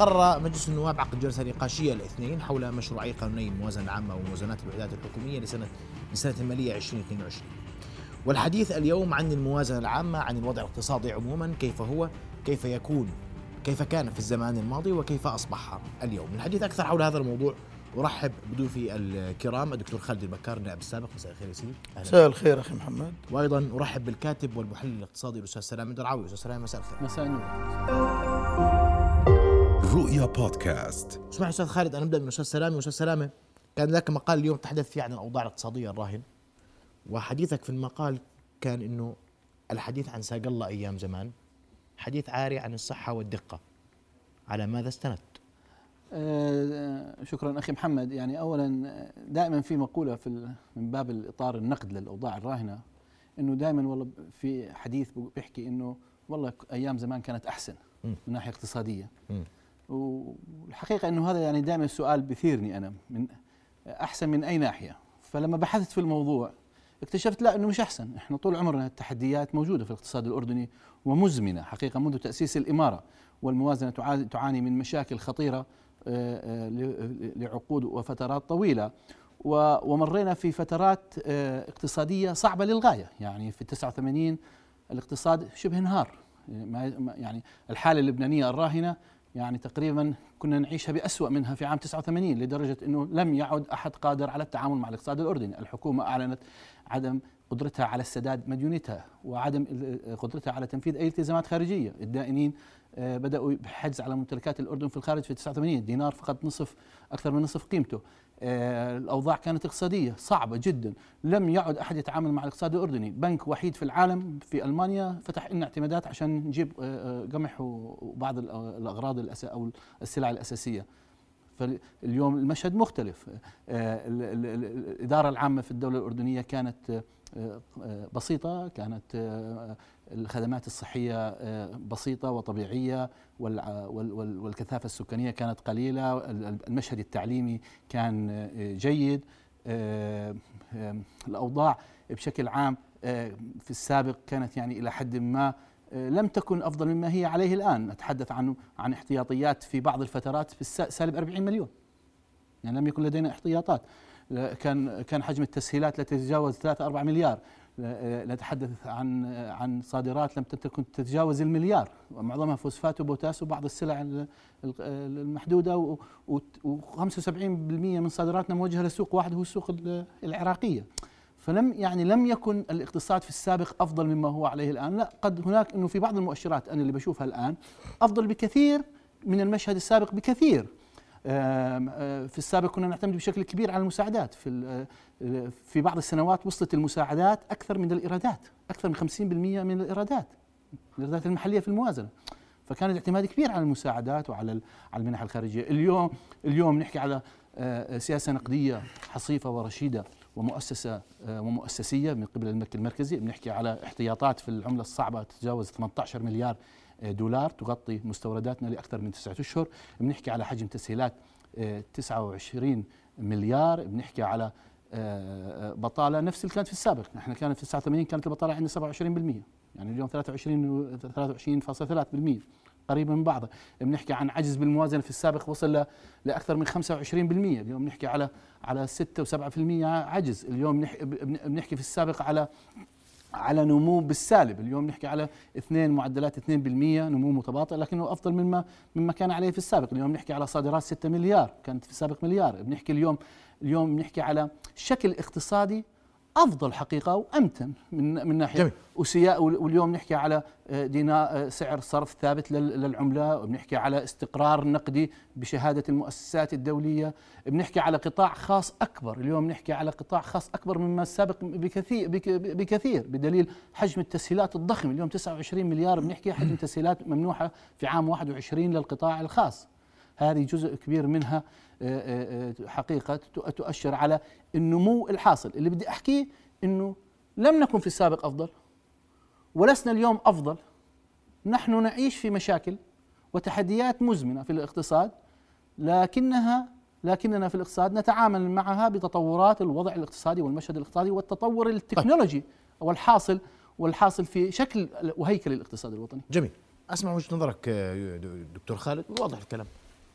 قرر مجلس النواب عقد جلسة نقاشية الاثنين حول مشروعي قانوني الموازنة العامة وموازنات الوحدات الحكومية لسنة لسنة المالية 2022 والحديث اليوم عن الموازنة العامة عن الوضع الاقتصادي عموما كيف هو كيف يكون كيف كان في الزمان الماضي وكيف أصبح اليوم. الحديث أكثر حول هذا الموضوع أرحب بضيوفي الكرام الدكتور خالد البكار النائب السابق. مساء الخير يا سيدي. مساء الخير أخي محمد. وأيضا أرحب بالكاتب والمحلل الاقتصادي الأستاذ سلام الدرعاوي أستاذ سلام مساء الخير. مساء النور. رؤيا بودكاست. اسمح أستاذ خالد أنا أبدأ من أستاذ سلامه أستاذ سلامه كان لك مقال اليوم تحدث فيه عن الأوضاع الاقتصادية الراهن. وحديثك في المقال كان إنه الحديث عن ساق الله أيام زمان حديث عاري عن الصحة والدقة. على ماذا استندت؟ آه شكرا أخي محمد. يعني اولا دائما في مقولة في من باب الإطار النقد للأوضاع الراهنة إنه دائما والله في حديث بيحكي إنه والله أيام زمان كانت أحسن من ناحية اقتصادية. م. والحقيقة إنه هذا يعني دائما السؤال بثيرني أنا من أحسن من أي ناحية. فلما بحثت في الموضوع اكتشفت لا إنه مش أحسن. إحنا طول عمرنا التحديات موجودة في الاقتصاد الأردني ومزمنة حقيقة منذ تأسيس الإمارة والموازنة تعاني من مشاكل خطيرة آه، آه، لعقود وفترات طويلة. ومرينا في فترات آه، اقتصادية صعبة للغاية. يعني في 89 الاقتصاد شبه انهار. يعني الحالة اللبنانية الراهنة يعني تقريبا كنا نعيشها بأسوأ منها في عام 89 لدرجة أنه لم يعد أحد قادر على التعامل مع الاقتصاد الأردني. الحكومة أعلنت عدم قدرتها على السداد مديونتها وعدم قدرتها على تنفيذ أي التزامات خارجية. الدائنين آه، بدأوا بحجز على ممتلكات الأردن في الخارج في 89 الدينار فقد نصف أكثر من نصف قيمته. آه، الأوضاع كانت اقتصادية صعبة جدا. لم يعد أحد يتعامل مع الاقتصاد الأردني. بنك وحيد في العالم في ألمانيا فتح لنا اعتمادات عشان نجيب آه، قمح وبعض الأغراض أو السلع الأساسية. فاليوم المشهد مختلف. الإدارة العامة في الدولة الأردنية كانت بسيطة كانت الخدمات الصحية آه، بسيطة وطبيعية والكثافة السكانية كانت قليلة المشهد التعليمي كان آه، جيد. آه، الأوضاع بشكل عام في السابق كانت يعني إلى حد ما لم تكن أفضل مما هي عليه الآن. نتحدث عن عن احتياطيات في بعض الفترات في سالب 40 مليون. يعني لم يكن لدينا احتياطات. كان كان حجم التسهيلات لا تتجاوز 3 4 مليار. نتحدث عن عن صادرات لم تكن تتجاوز المليار. ومعظمها فوسفات وبوتاس وبعض السلع المحدودة و75% من صادراتنا موجهة لسوق واحد هو السوق العراقية. فلم يعني لم يكن الاقتصاد في السابق أفضل مما هو عليه الآن. لا قد هناك إنه في بعض المؤشرات أنا اللي بشوفها الآن أفضل بكثير من المشهد السابق بكثير. آه، في السابق كنا نعتمد بشكل كبير على المساعدات. في في بعض السنوات وصلت المساعدات أكثر من الإيرادات أكثر من 50% من الإيرادات الإيرادات المحلية في الموازنة. فكان الاعتماد كبير على المساعدات وعلى على المنح الخارجية. اليوم اليوم نحكي على سياسة نقدية حصيفة ورشيدة ومؤسسة ومؤسسية من قبل الملك المركزي. بنحكي على احتياطات في العملة الصعبة تتجاوز 18 مليار دولار تغطي مستورداتنا لأكثر من تسعة أشهر. بنحكي على حجم تسهيلات 29 آه، مليار. بنحكي على آه، بطالة نفس اللي كانت في السابق. إحنا كانت في 89 كانت البطالة عندنا 27% يعني اليوم 23 23.3% قريبه من بعضها بنحكي عن عجز بالموازنة في السابق وصل لأكثر من 25% اليوم بنحكي على على 6 و7% عجز. اليوم بنحكي في السابق على على نمو بالسالب. اليوم نحكي على اثنين معدلات 2% نمو متباطئ لكنه أفضل مما مما كان عليه في السابق. اليوم نحكي على صادرات 6 مليار كانت في السابق مليار. بنحكي اليوم اليوم بنحكي على شكل اقتصادي أفضل حقيقة وأمتن من من ناحية جميل. وسياء واليوم نحكي على آه، دينار آه، سعر صرف ثابت للعملة. وبنحكي على استقرار نقدي بشهادة المؤسسات الدولية. بنحكي على قطاع خاص أكبر. اليوم نحكي على قطاع خاص أكبر مما السابق بكثير بكثير بدليل حجم التسهيلات الضخم. اليوم 29 مليار بنحكي حجم تسهيلات ممنوحة في عام 21 للقطاع الخاص. هذه جزء كبير منها. آه، آه، آه، حقيقة تؤشر على النمو الحاصل. اللي بدي أحكيه أنه لم نكن في السابق أفضل ولسنا اليوم أفضل. نحن نعيش في مشاكل وتحديات مزمنة في الاقتصاد لكنها لكننا في الاقتصاد نتعامل معها بتطورات الوضع الاقتصادي والمشهد الاقتصادي والتطور التكنولوجي والحاصل والحاصل في شكل وهيكل الاقتصاد الوطني. جميل. أسمع وجهة نظرك دكتور خالد وواضح الكلام.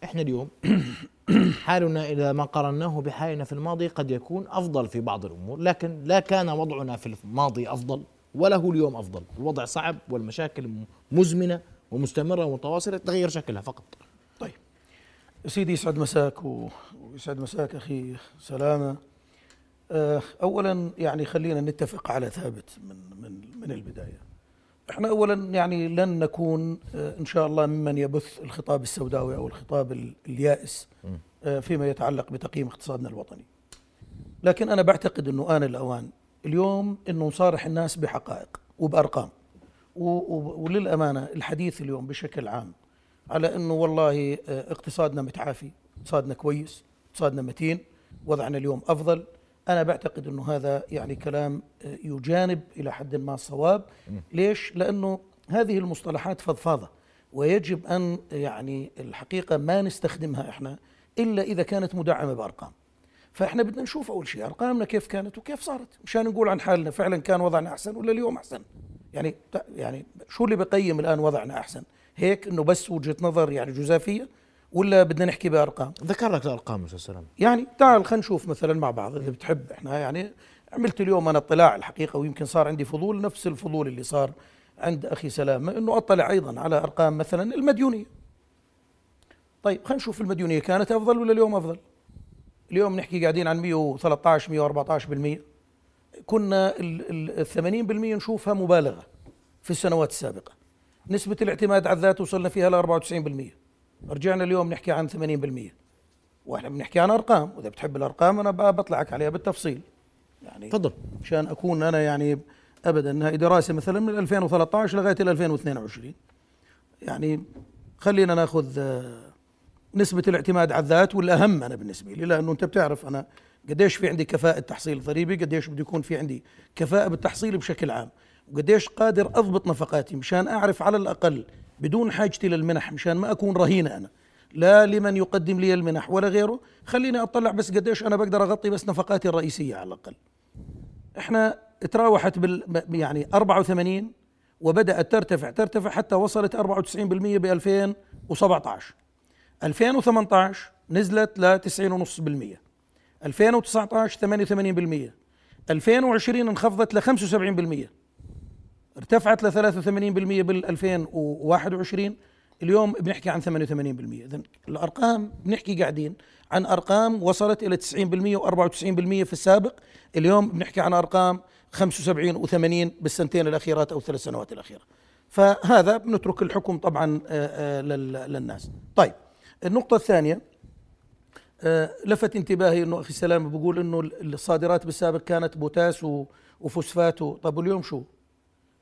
إحنا اليوم حالنا إذا ما قارناه بحالنا في الماضي قد يكون أفضل في بعض الأمور لكن لا كان وضعنا في الماضي أفضل وله اليوم أفضل. الوضع صعب والمشاكل مزمنة ومستمرة ومتواصلة تغير شكلها فقط. طيب. سيدي يسعد مساك و- ويسعد مساك أخي سلامة. آه، اولا يعني خلينا نتفق على ثابت من من من البداية. إحنا اولا يعني لن نكون آه، إن شاء الله ممن يبث الخطاب السوداوي أو الخطاب ال- اليائس آه، فيما يتعلق بتقييم اقتصادنا الوطني. لكن أنا بعتقد إنه آن الأوان اليوم إنه نصارح الناس بحقائق وبأرقام. وللأمانة الحديث اليوم بشكل عام على إنه والله آه، اقتصادنا متعافي، اقتصادنا كويس، اقتصادنا متين، وضعنا اليوم أفضل، أنا بعتقد إنه هذا يعني كلام آه، يجانب إلى حد ما الصواب، ليش؟ لأنه هذه المصطلحات فضفاضة ويجب أن يعني الحقيقة ما نستخدمها إحنا إلا إذا كانت مدعمة بأرقام. فإحنا بدنا نشوف أول شيء أرقامنا كيف كانت وكيف صارت. مشان نقول عن حالنا فعلا كان وضعنا أحسن ولا اليوم أحسن. يعني يعني شو اللي بقيم الآن وضعنا أحسن؟ هيك إنه بس وجهة نظر يعني جزافية ولا بدنا نحكي بأرقام؟ ذكر لك الأرقام أستاذ سلام. يعني تعال خلينا نشوف مثلا مع بعض إذا بتحب. إحنا يعني عملت اليوم أنا اطلاع الحقيقة ويمكن صار عندي فضول نفس الفضول اللي صار عند أخي سلامه إنه أطلع أيضا على أرقام مثلا المديونية. طيب خلينا نشوف المديونية كانت أفضل ولا اليوم أفضل؟ اليوم نحكي قاعدين عن 113 114% كنا ال ال 80% نشوفها مبالغة في السنوات السابقة. نسبة الاعتماد على الذات وصلنا فيها ل 94% رجعنا اليوم نحكي عن 80% وإحنا بنحكي عن أرقام وإذا بتحب الأرقام أنا بطلعك عليها بالتفصيل. يعني تفضل. مشان أكون أنا يعني ابدا هاي دراسه مثلا من 2013 لغاية ال 2022 يعني خلينا نأخذ آه، نسبة الاعتماد على الذات والأهم أنا بالنسبة لي لأنه أنت بتعرف أنا قديش في عندي كفاءة تحصيل ضريبي قديش بده يكون في عندي كفاءة بالتحصيل بشكل عام وقديش قادر أضبط نفقاتي مشان أعرف على الأقل بدون حاجتي للمنح مشان ما أكون رهينه أنا. لا لمن يقدم لي المنح ولا غيره. خليني أطلع بس قديش أنا بقدر أغطي بس نفقاتي الرئيسية على الأقل. إحنا تراوحت بال يعني 84 وبدأت ترتفع ترتفع حتى وصلت 94% ب 2017 2018 نزلت ل 90.5% 2019 88% 2020 انخفضت ل 75% ارتفعت ل 83% بال 2021 اليوم بنحكي عن 88% اذا الأرقام بنحكي قاعدين. عن أرقام وصلت إلى 90% و94% في السابق. اليوم بنحكي عن أرقام 75 و80 بالسنتين الأخيرات أو الثلاث سنوات الأخيرة. فهذا بنترك الحكم طبعا آه، آه، لل- للناس. طيب النقطة الثانية آه، لفت انتباهي إنه أخي سلام بيقول إنه الصادرات بالسابق كانت بوتاس وفوسفات طب واليوم شو؟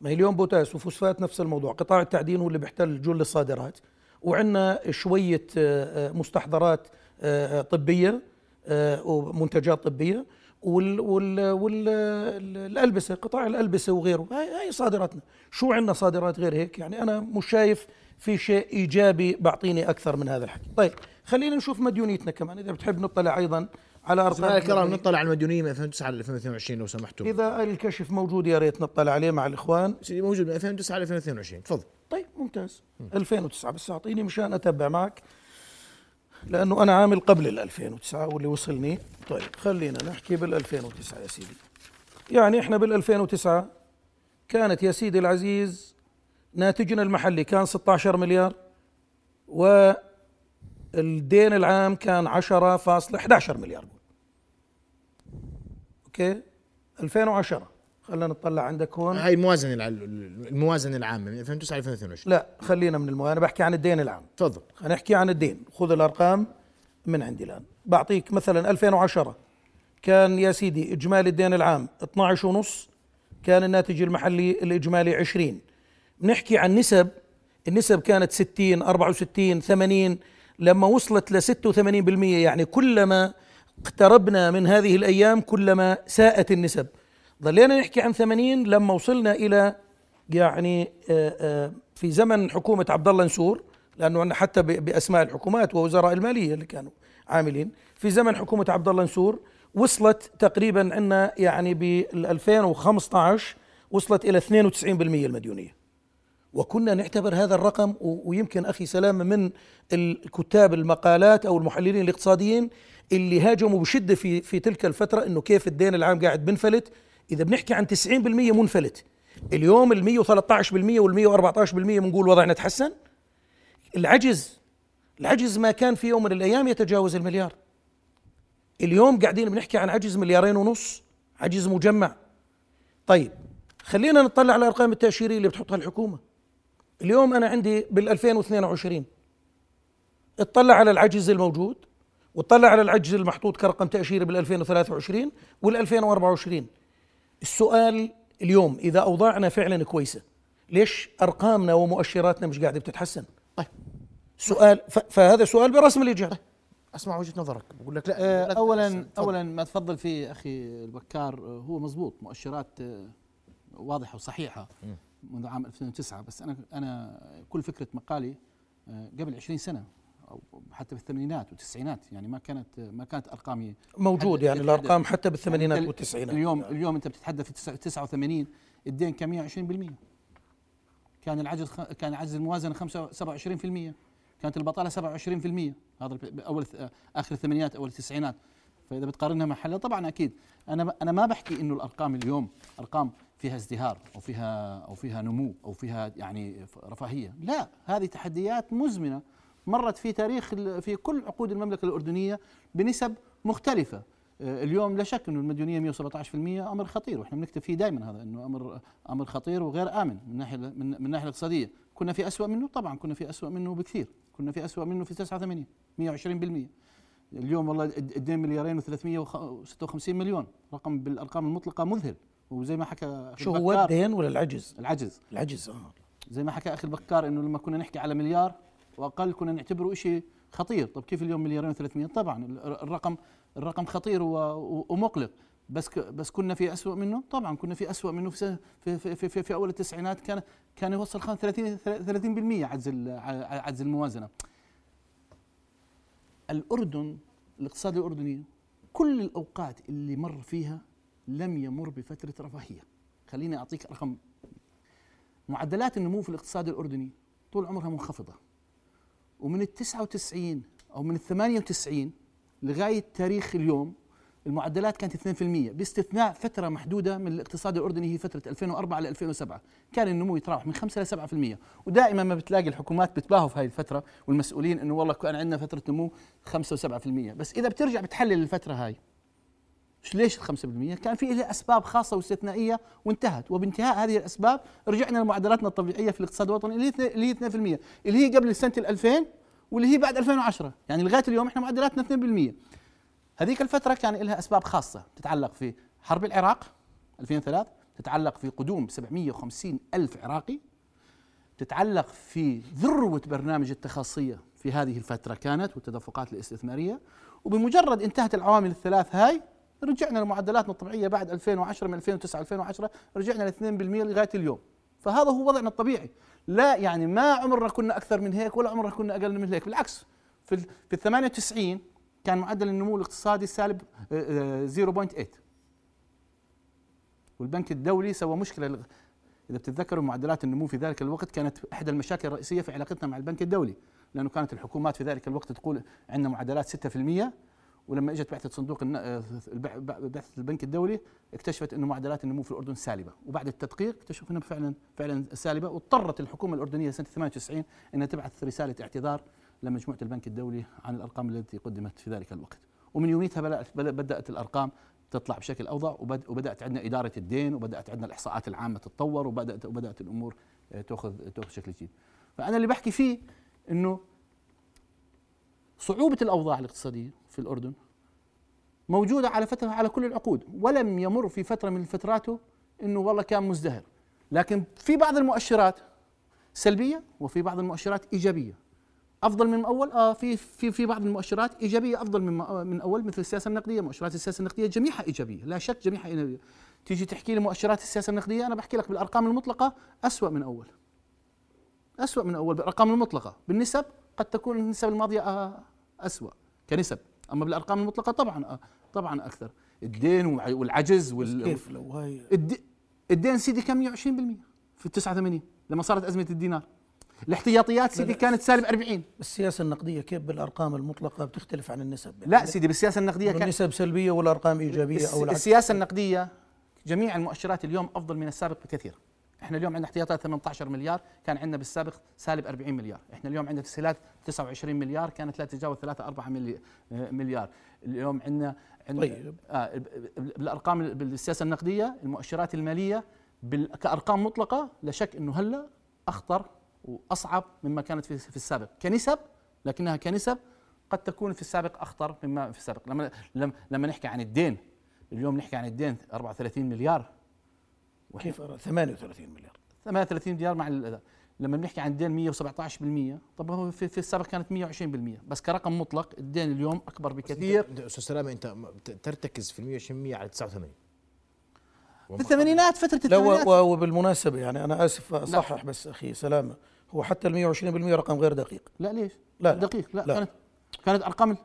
ما هي اليوم بوتاس وفوسفات نفس الموضوع قطاع التعدين هو اللي بيحتل جل الصادرات. وعندنا شوية آه، آه، مستحضرات آه، طبية آه، ومنتجات طبية وال وال وال الألبسة قطاع الألبسة وغيره. هاي صادراتنا. شو عندنا صادرات غير هيك؟ يعني أنا مش شايف في شيء إيجابي بعطيني أكثر من هذا الحكي. طيب خلينا نشوف مديونيتنا كمان. إذا بتحب نطلع أيضا على سمعنا الكرام نطلع على المديونيه من 2009 ل 2022 لو سمحتم. إذا الكشف موجود يا ريت نطلع عليه مع الإخوان. سيدي موجود من 2009 ل 2022 تفضل. طيب ممتاز. 2009 بس أعطيني مشان أتبع معك لأنه أنا عامل قبل ال 2009 واللي وصلني. طيب خلينا نحكي بال 2009 يا سيدي. يعني إحنا بال 2009 كانت يا سيدي العزيز ناتجنا المحلي كان 16 مليار والدين العام كان 10.11 مليار أوكي؟ 2010 خلينا نطلع عندك هون. هاي الموازنه الموازنة العامة من 2009 ل 2022 لا خلينا من المو... أنا بحكي عن الدين العام. تفضل. خلينا نحكي عن الدين. خذ الأرقام من عندي الآن. بعطيك مثلا 2010 كان يا سيدي إجمالي الدين العام 12 ونص. كان الناتج المحلي الإجمالي 20 بنحكي عن نسب النسب كانت 60 64 80 لما وصلت ل 86% يعني كلما اقتربنا من هذه الأيام كلما ساءت النسب. ظلينا نحكي عن 80 لما وصلنا إلى يعني آه، آه، في زمن حكومة عبد الله نسور لأنه حتى بأسماء الحكومات ووزراء المالية اللي كانوا عاملين. في زمن حكومة عبد الله نسور وصلت تقريبا عندنا يعني بال 2015 وصلت إلى 92% المديونية. وكنا نعتبر هذا الرقم ويمكن أخي سلام من الكتاب المقالات أو المحللين الاقتصاديين اللي هاجموا بشدة في في تلك الفترة إنه كيف الدين العام قاعد بنفلت إذا بنحكي عن 90% منفلت. اليوم ال 113% وال 114% بنقول وضعنا تحسن. العجز العجز ما كان في يوم من الأيام يتجاوز المليار. اليوم قاعدين بنحكي عن عجز مليارين ونص عجز مجمع. طيب خلينا نطلع على الأرقام التأشيرية اللي بتحطها الحكومة. اليوم أنا عندي بال 2022 اطلع على العجز الموجود واطلع على العجز المحطوط كرقم تاشيري بال 2023 وال 2024 السؤال اليوم إذا أوضاعنا فعلا كويسة ليش أرقامنا ومؤشراتنا مش قاعدة بتتحسن؟ طيب. سؤال فهذا سؤال برسم الإجابة. أسمع وجهة نظرك. بقول لك لا لا اولا تحسن. اولا ما تفضل فيه أخي البكار آه، هو مزبوط مؤشرات آه، واضحة وصحيحة. منذ عام 2009 بس أنا أنا كل فكرة مقالي آه، قبل 20 سنة أو حتى بالثمانينات والتسعينات يعني ما كانت ما كانت أرقامي موجود يعني الأرقام حتى بالثمانينات يعني والتسعينات. اليوم اليوم أنت بتتحدث في تسعة- 89 الدين كان 120% كان العجز كان عجز الموازنة 5 27% كانت البطالة 27% هذا أول آخر الثمانينات أول التسعينات. فإذا بتقارنها مع حالها طبعا أكيد. أنا أنا ما بحكي إنه الأرقام اليوم أرقام فيها ازدهار أو فيها أو فيها نمو أو فيها يعني رفاهية. لا هذه تحديات مزمنة مرت في تاريخ في كل عقود المملكة الأردنية بنسب مختلفة. آه، اليوم لا شك انه المديونية 117% أمر خطير وإحنا بنكتب فيه دائما هذا أنه أمر أمر خطير وغير آمن من ناحية من, من الناحيه الاقتصادية. كنا في اسوء منه؟ طبعا كنا في اسوء منه بكثير. كنا في اسوء منه في 89 120% اليوم والله الد- الدين مليارين و356 مليون رقم بالأرقام المطلقة مذهل. وزي ما حكى شو هو الدين ولا العجز؟ العجز. العجز آه. زي ما حكى أخي البكار إنه لما كنا نحكي على مليار وأقل كنا نعتبره شيء خطير. طب كيف اليوم مليارين و300 طبعا ال- الرقم الرقم خطير ومقلق. بس بس كنا في أسوأ منه؟ طبعا كنا في أسوأ منه في في في في, في, أول التسعينات كان كان يوصل خان 30 30% عجز عجز الموازنة. الأردن الاقتصاد الأردني كل الأوقات اللي مر فيها لم يمر بفترة رفاهية. خليني أعطيك رقم. معدلات النمو في الاقتصاد الأردني طول عمرها منخفضة. ومن ال 99 أو من ال 98 لغاية تاريخ اليوم المعدلات كانت 2% باستثناء فترة محدودة من الاقتصاد الأردني هي فترة 2004 ل 2007 كان النمو يتراوح من 5 ل 7% ودائما ما بتلاقي الحكومات بتباهوا في هذه الفترة والمسؤولين إنه والله كان عندنا فترة نمو 5 و7% بس إذا بترجع بتحلل الفترة هاي. ليش 5% كان في لها أسباب خاصة واستثنائية وانتهت. وبانتهاء هذه الأسباب رجعنا لمعدلاتنا الطبيعية في الاقتصاد الوطني اللي هي اثنين- اللي هي 2% اللي هي قبل سنة ال 2000 واللي هي بعد 2010 يعني لغاية اليوم إحنا معدلاتنا 2% هذيك الفترة كان لها أسباب خاصة تتعلق في حرب العراق 2003 تتعلق في قدوم 750 ألف عراقي تتعلق في ذروة برنامج التخاصيه في هذه الفترة كانت والتدفقات الاستثمارية. وبمجرد انتهت العوامل الثلاث هاي رجعنا لمعدلاتنا الطبيعية بعد 2010 من 2009 2010 رجعنا ل 2% لغاية اليوم. فهذا هو وضعنا الطبيعي. لا يعني ما عمرنا كنا أكثر من هيك ولا عمرنا كنا أقل من هيك. بالعكس في في ال 98 كان معدل النمو الاقتصادي سالب آه، آه، 0.8 والبنك الدولي سوى مشكلة إذا بتتذكروا معدلات النمو في ذلك الوقت كانت إحدى المشاكل الرئيسية في علاقتنا مع البنك الدولي لأنه كانت الحكومات في ذلك الوقت تقول عندنا معدلات 6% ولما إجت بعثة صندوق آه، بعثة البنك الدولي اكتشفت إنه معدلات النمو في الأردن سالبة. وبعد التدقيق اكتشفوا إنها فعلا فعلا سالبة. واضطرت الحكومة الأردنية سنة 98 انها تبعث رسالة اعتذار لمجموعة البنك الدولي عن الأرقام التي قدمت في ذلك الوقت. ومن يوميتها بدأت الأرقام تطلع بشكل اوضح وبد- وبدأت عندنا إدارة الدين وبدأت عندنا الإحصاءات العامة تتطور وبدات وبدأت الأمور آه، تاخذ تأخذ شكل جديد. فأنا اللي بحكي فيه إنه صعوبة الأوضاع الاقتصادية في الأردن موجودة على فترة على كل العقود ولم يمر في فترة من فتراته إنه والله كان مزدهر. لكن في بعض المؤشرات سلبية وفي بعض المؤشرات إيجابية. أفضل من أول؟ آه في في في بعض المؤشرات إيجابية أفضل من من أول مثل السياسة النقدية. مؤشرات السياسة النقدية جميعها إيجابية لا شك جميعها إيجابية. تيجي تحكي لي مؤشرات السياسة النقدية أنا بحكي لك بالأرقام المطلقة أسوأ من أول. أسوأ من أول بالأرقام المطلقة. بالنسب قد تكون النسب الماضية آه أسوأ كنسب. أما بالأرقام المطلقة طبعا طبعا أكثر. الدين والع- والعجز وال كيف لو هاي؟ الد- الدين سيدي كم؟ 120% في ال 89 لما صارت أزمة الدينار. الاحتياطيات سيدي كانت سالب 40 السياسة النقدية كيف بالأرقام المطلقة بتختلف عن النسب؟ لا سيدي بالسياسة النقدية إنه كان النسب سلبية والأرقام إيجابية الس- أو العكس؟ السياسة النقدية جميع المؤشرات اليوم أفضل من السابق بكثير. إحنا اليوم عندنا احتياطات 18 مليار كان عندنا بالسابق سالب 40 مليار. إحنا اليوم عندنا تسهيلات 29 مليار كانت لا تتجاوز 3 4 ملي- آه، مليار. اليوم عندنا عندنا طيب. آه بالارقام بالسياسة النقدية المؤشرات المالية كأرقام مطلقة لا شك إنه هلأ أخطر وأصعب مما كانت في في السابق. كنسب لكنها كنسب قد تكون في السابق أخطر مما في السابق. لما لما لما نحكي عن الدين اليوم نحكي عن الدين 34 مليار. كيف أرى؟ 38 مليار. 38 مليار مع ال- لما بنحكي عن الدين 117% طب هو في, في السابق كانت 120% بس كرقم مطلق الدين اليوم أكبر بكثير. أستاذ سلامة أنت ترتكز في ال 120 على 89 في الثمانينات فترة لا الثمانينات. و- وبالمناسبة يعني أنا آسف اصحح بس أخي سلامة. هو حتى ال 120% رقم غير دقيق. لا ليش؟ لا، لا. دقيق. لا, لا. كانت كانت أرقام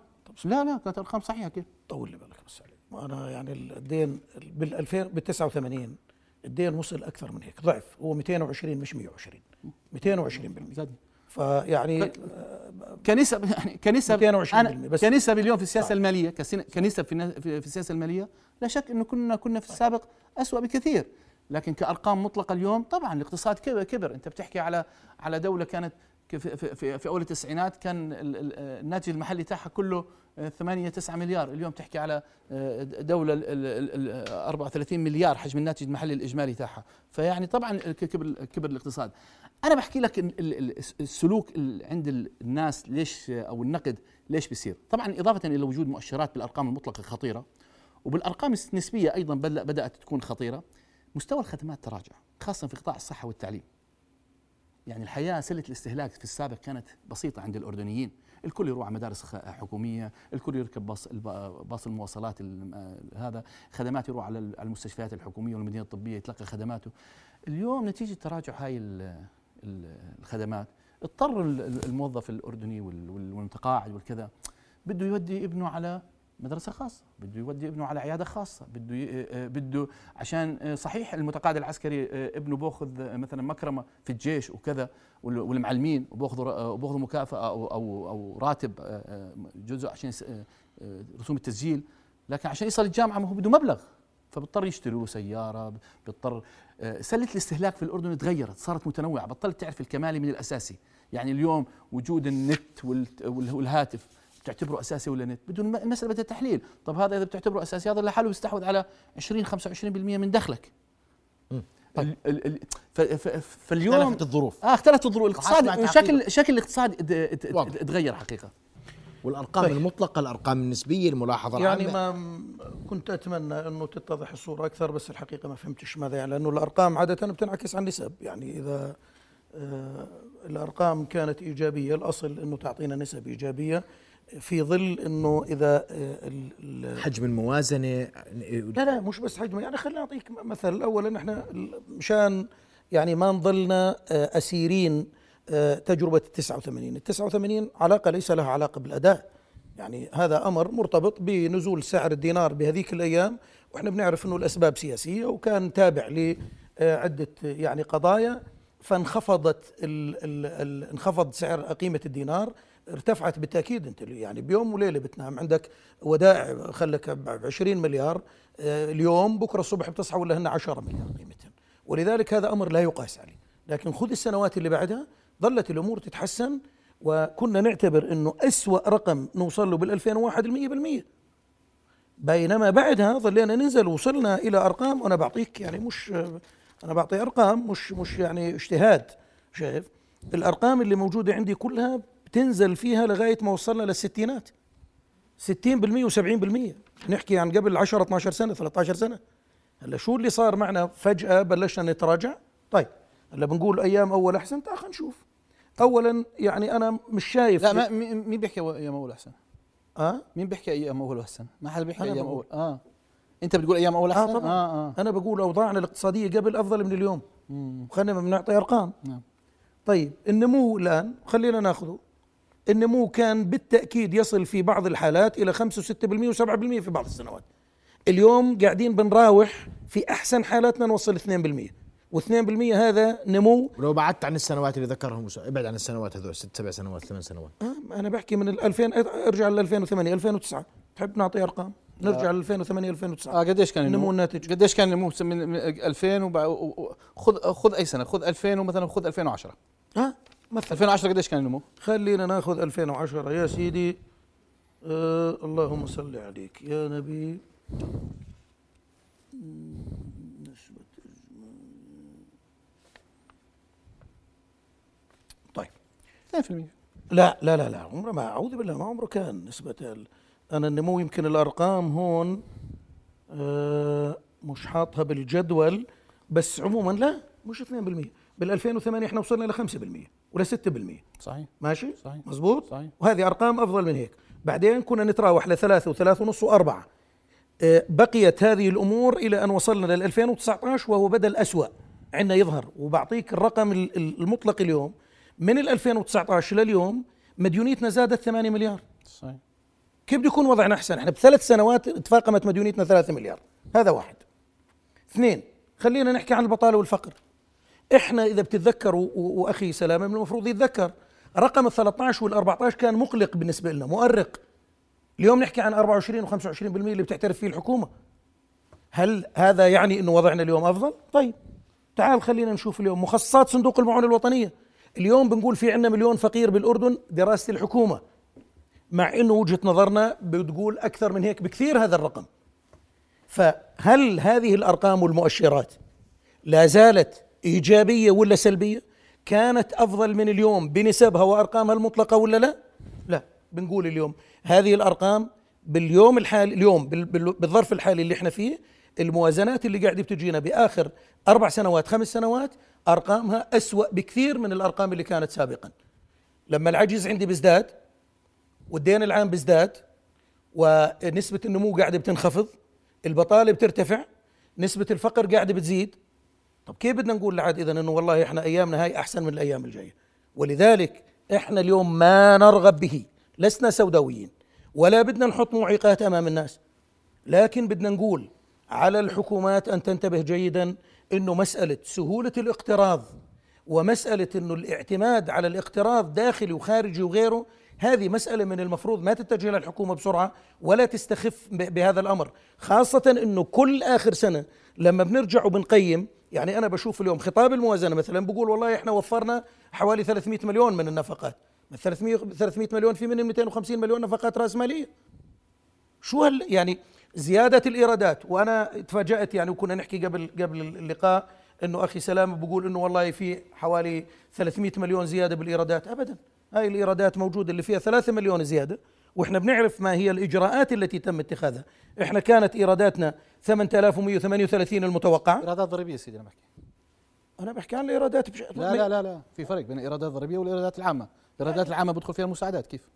لا لا كانت أرقام صحيحة كيف؟ طول لي بالك بس علي. أنا يعني الدين بال 2000 بال 89 الدين وصل أكثر من هيك ضعف هو 220 مش 120 220% زاد. فيعني كنسب يعني كنسب 220% أنا بس- كنسب اليوم في السياسة صح. المالية كسن- كنسب في في السياسة المالية لا شك إنه كنا كنا في السابق اسوء بكثير. لكن كأرقام مطلقة اليوم طبعا الاقتصاد كبر كبر. أنت بتحكي على على دولة كانت في, في, في, في أول التسعينات كان ال- ال- الناتج المحلي تاعها كله 8 9 مليار. اليوم تحكي على آه، دولة ال- ال- ال- 34 مليار حجم الناتج المحلي الإجمالي تاعها. فيعني طبعا كبر كبر الاقتصاد. أنا بحكي لك ال- ال- ال- السلوك ال- عند ال- الناس ليش أو النقد ليش بيصير. طبعا إضافة إلى وجود مؤشرات بالأرقام المطلقة خطيرة وبالأرقام النسبية أيضا بدأت تكون خطيرة مستوى الخدمات تراجع خاصه في قطاع الصحة والتعليم. يعني الحياة سلة الاستهلاك في السابق كانت بسيطة عند الأردنيين. الكل يروح على مدارس حكومية الكل يركب باص باص المواصلات ال- هذا. خدمات يروح على ال- على المستشفيات الحكومية والمدينة الطبية يتلقى خدماته. اليوم نتيجة تراجع هاي ال- ال- الخدمات. اضطر ال- ال- الموظف الأردني وال- وال- والمتقاعد والكذا بده يودي ابنه على مدرسة خاصة بده يودي ابنه على عيادة خاصة بده ي- آه، بده عشان آه، صحيح المتقاعد العسكري آه، ابنه بأخذ آه، مثلا مكرمة في الجيش وكذا وال- والمعلمين آه، وبأخذوا مكافأة أو أو أو راتب آه، آه، جزء عشان آه، آه، رسوم التسجيل لكن عشان يصل الجامعة ما هو بده مبلغ فبضطر يشتري له سيارة بضطر آه، سلة الاستهلاك في الأردن تغيرت صارت متنوعة بطلت تعرف الكمالي من الأساسي يعني اليوم وجود النت والهاتف بتعتبره أساسي ولا نت؟ بدون المساله بدها تحليل طب هذا إذا بتعتبره أساسي هذا لحاله بيستحوذ على 20 25% من دخلك. طيب. ال ال فاليوم اختلفت الظروف. آه اختلفت الظروف. الاقتصاد. شكل شكل الاقتصاد. تغير حقيقة. والأرقام طيب. المطلقة الأرقام النسبية الملاحظة يعني العامة. ما كنت أتمنى أنه تتضح الصورة أكثر بس الحقيقة ما فهمتش ماذا يعني. لأنه الأرقام عادة بتنعكس على النسب. يعني إذا آه، الأرقام كانت إيجابية الأصل أنه تعطينا نسب إيجابية. في ظل إنه إذا آه، حجم الموازنة لا لا مش بس حجمه يعني خلينا نعطيك مثل. اولا إحنا مشان يعني ما نظلنا آه، أسيرين آه، تجربة ال 89 ال 89 علاقة ليس لها علاقة بالأداء. يعني هذا أمر مرتبط بنزول سعر الدينار بهذيك الأيام وإحنا بنعرف إنه الأسباب سياسية وكان تابع لعده يعني قضايا. فانخفضت ال ال ال انخفض سعر قيمة الدينار. ارتفعت بالتأكيد انت يعني بيوم وليلة بتنام. عندك ودائع خلك ب 20 مليار آه، اليوم بكرة الصبح بتصحى ولا هن 10 مليار قيمتهم. ولذلك هذا أمر لا يقاس عليه. لكن خذ السنوات اللي بعدها ظلت الأمور تتحسن وكنا نعتبر إنه أسوأ رقم نوصل له بال 2001 المية بالمية. بينما بعدها ظلينا ننزل وصلنا إلى أرقام وأنا بعطيك يعني مش أنا بعطي أرقام مش مش يعني اجتهاد شايف؟ الأرقام اللي موجودة عندي كلها بتنزل فيها لغاية ما وصلنا للستينات. 60% و70% نحكي عن قبل 10 12 سنة 13 سنة. هلا شو اللي صار معنا؟ فجأة بلشنا نتراجع. طيب هلا بنقول أيام أول أحسن تعال خلينا نشوف. اولا يعني أنا مش شايف لا ما مين بيحكي أيام أول أحسن؟ آه؟ مين بيحكي أيام أول أحسن؟ ما حدا بيحكي أيام. أول. آه. أنت بتقول أيام أول أحسن؟ آه طبعا. آه, آه. أنا بقول أوضاعنا الاقتصادية قبل أفضل من اليوم. مم. خلينا بنعطي أرقام. نعم. طيب النمو الآن خلينا ناخذه. النمو كان بالتأكيد يصل في بعض الحالات إلى 5 و6% و7% في بعض السنوات. اليوم قاعدين بنراوح في أحسن حالاتنا نوصل 2% و2% هذا نمو. ولو بعدت عن السنوات اللي ذكرهم ابعد عن السنوات هذول ست سبع سنوات ثمان سنوات. آه أنا بحكي من ال 2000 ارجع ل 2008 2009 تحب نعطي أرقام؟ نرجع ل 2008 2009 آه قديش كان النمو؟ الناتج قديش كان النمو؟ من من 2000 وبع- و- و- خذ خذ أي سنة خذ 2000 ومثلا خذ 2010 ها مثلا 2010 قديش كان النمو؟ خلينا ناخذ 2010 يا سيدي. آه اللهم صل عليك. يا نبي. نسبة طيب. 2% لا لا لا لا. عمره ما أعوذ بالله ما عمره كان نسبة ال- أنا النمو يمكن الأرقام هون آه مش حاطها بالجدول بس عموما لا مش 2% بال 2008 إحنا وصلنا ل 5% ولا 6% صحيح. ماشي؟ صحيح. مزبوط صحيح. وهذه أرقام أفضل من هيك. بعدين كنا نتراوح لثلاثة وثلاثة ونص وأربعة. آه، بقيت هذه الأمور إلى أن وصلنا لل 2019 وهو بدأ الأسوأ. عندنا يظهر. وبعطيك الرقم ال- ال- المطلق اليوم. من ال 2019 لليوم مديونيتنا زادت 8 مليار. صحيح. كيف بده يكون وضعنا أحسن؟ إحنا بثلاث سنوات تفاقمت مديونيتنا 3 مليار. هذا واحد. اثنين خلينا نحكي عن البطالة والفقر. إحنا إذا بتتذكروا وأخي سلامة من المفروض يتذكر. رقم ال 13 وال 14 كان مقلق بالنسبة لنا مؤرق. اليوم نحكي عن 24 و25% اللي بتعترف فيه الحكومة. هل هذا يعني إنه وضعنا اليوم أفضل؟ طيب. تعال خلينا نشوف اليوم مخصصات صندوق المعونة الوطنية. اليوم بنقول في عندنا مليون فقير بالأردن دراسة الحكومة مع إنه وجهة نظرنا بتقول أكثر من هيك بكثير هذا الرقم. فهل هذه الأرقام والمؤشرات لا زالت إيجابية ولا سلبية؟ كانت أفضل من اليوم بنسبها وأرقامها المطلقة ولا لا؟ لا بنقول اليوم هذه الأرقام باليوم الحالي اليوم بال- بال- بالظرف الحالي اللي إحنا فيه الموازنات اللي قاعدة بتجينا بآخر أربع سنوات خمس سنوات أرقامها أسوأ بكثير من الأرقام اللي كانت سابقا. لما العجز عندي بيزداد والدين العام بيزداد ونسبة النمو قاعدة بتنخفض البطالة بترتفع نسبة الفقر قاعدة بتزيد طب كيف بدنا نقول لعاد إذا أنه والله إحنا أيامنا هاي أحسن من الأيام الجاية؟ ولذلك إحنا اليوم ما نرغب به لسنا سوداويين ولا بدنا نحط معيقات أمام الناس. لكن بدنا نقول على الحكومات أن تنتبه جيدا أنه مسألة سهولة الاقتراض ومسألة أنه الاعتماد على الاقتراض داخلي وخارجي وغيره هذه مسألة من المفروض ما تتجه الحكومة بسرعة ولا تستخف بهذا الأمر. خاصة أنه كل آخر سنة لما بنرجع وبنقيم يعني أنا بشوف اليوم خطاب الموازنة مثلا بقول والله إحنا وفرنا حوالي 300 مليون من النفقات. 300 300 مليون في من 250 مليون نفقات رأس مالية. شو هال يعني زيادة الإيرادات وأنا تفاجأت يعني وكنا نحكي قبل قبل اللقاء إنه أخي سلام بقول إنه والله في حوالي 300 مليون زيادة بالإيرادات. أبدا. هاي الإيرادات موجودة اللي فيها 3 مليون زيادة. وإحنا بنعرف ما هي الإجراءات التي تم اتخاذها. إحنا كانت إيراداتنا 8138 المتوقعة إيرادات ضريبية سيدي أنا بحكي. أنا بحكي عن الإيرادات بش... لا لا لا لا في فرق بين الإيرادات الضريبية والإيرادات العامة. الإيرادات العامة بدخل فيها المساعدات كيف؟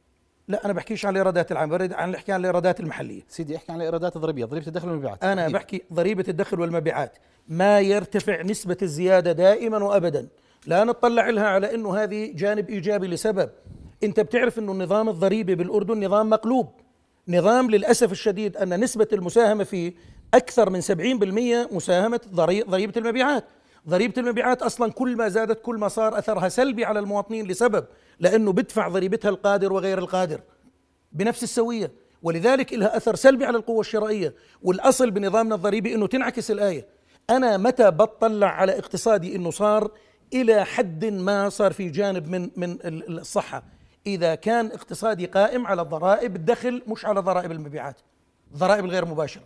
لا أنا بحكيش عن الإيرادات العامة بريد عن نحكي عن الإيرادات المحلية. سيدي احكي عن الإيرادات الضريبية ضريبة الدخل والمبيعات. أنا تحديداً. بحكي ضريبة الدخل والمبيعات. ما يرتفع نسبة الزيادة دائما وأبدا. لا نطلع لها على أنه هذه جانب إيجابي لسبب. أنت بتعرف أنه النظام الضريبي بالأردن نظام مقلوب. نظام للأسف الشديد أن نسبة المساهمة فيه أكثر من 70% مساهمة ضري- ضريبة المبيعات. ضريبة المبيعات أصلا كل ما زادت كل ما صار أثرها سلبي على المواطنين لسبب لأنه بدفع ضريبتها القادر وغير القادر بنفس السوية. ولذلك لها أثر سلبي على القوه الشرائية. والأصل بنظامنا الضريبي إنه تنعكس الآية. أنا متى بطلع على اقتصادي إنه صار إلى حد ما صار في جانب من من ال- الصحة؟ إذا كان اقتصادي قائم على ضرائب الدخل مش على ضرائب المبيعات. الضرائب الغير مباشرة.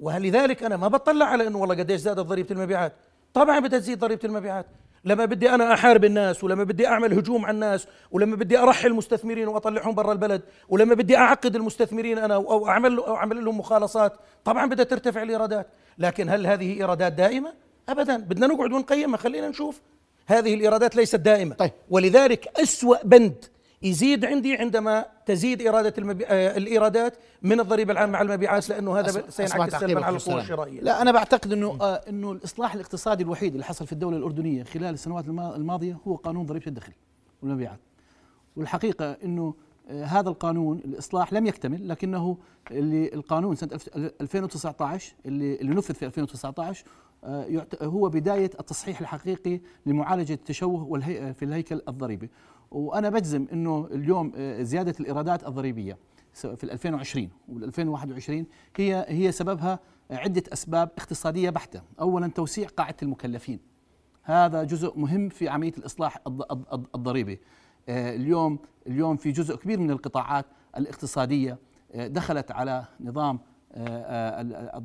ولذلك أنا ما بطلع على إنه والله قديش زادت ضريبة المبيعات. طبعا بدها تزيد ضريبة المبيعات. لما بدي أنا أحارب الناس ولما بدي أعمل هجوم على الناس ولما بدي أرحل المستثمرين وأطلعهم برا البلد ولما بدي أعقد المستثمرين أنا أو أعمل أو أعمل لهم مخالصات طبعا بدها ترتفع الإيرادات. لكن هل هذه إيرادات دائمة؟ ابدا. بدنا نقعد ونقيمها. خلينا نشوف. هذه الإيرادات ليست دائمة طيب. ولذلك أسوأ بند يزيد عندي عندما تزيد إرادة المبي... آه الإيرادات من الضريبة العامة على المبيعات لأنه هذا أسمع- سينعكس سلبا على القوة. الشرائية لا أنا بعتقد إنه آه إنه الإصلاح الاقتصادي الوحيد اللي حصل في الدولة الأردنية خلال السنوات الما- الماضية هو قانون ضريبة الدخل والمبيعات والحقيقة إنه آه هذا القانون الإصلاح لم يكتمل لكنه اللي القانون سنة ألف- 2019 اللي اللي نفذ في 2019 آه، يعت- هو بداية التصحيح الحقيقي لمعالجة التشوه والهي في الهيكل الضريبي وأنا بجزم إنه اليوم آه، زيادة الإيرادات الضريبية سواء في 2020 وال 2021 هي هي سببها عدة أسباب اقتصادية بحتة، اولا توسيع قاعدة المكلفين. هذا جزء مهم في الض- الض- الضريبي. آه، اليوم اليوم في جزء كبير من القطاعات الاقتصادية آه، دخلت على نظام آه،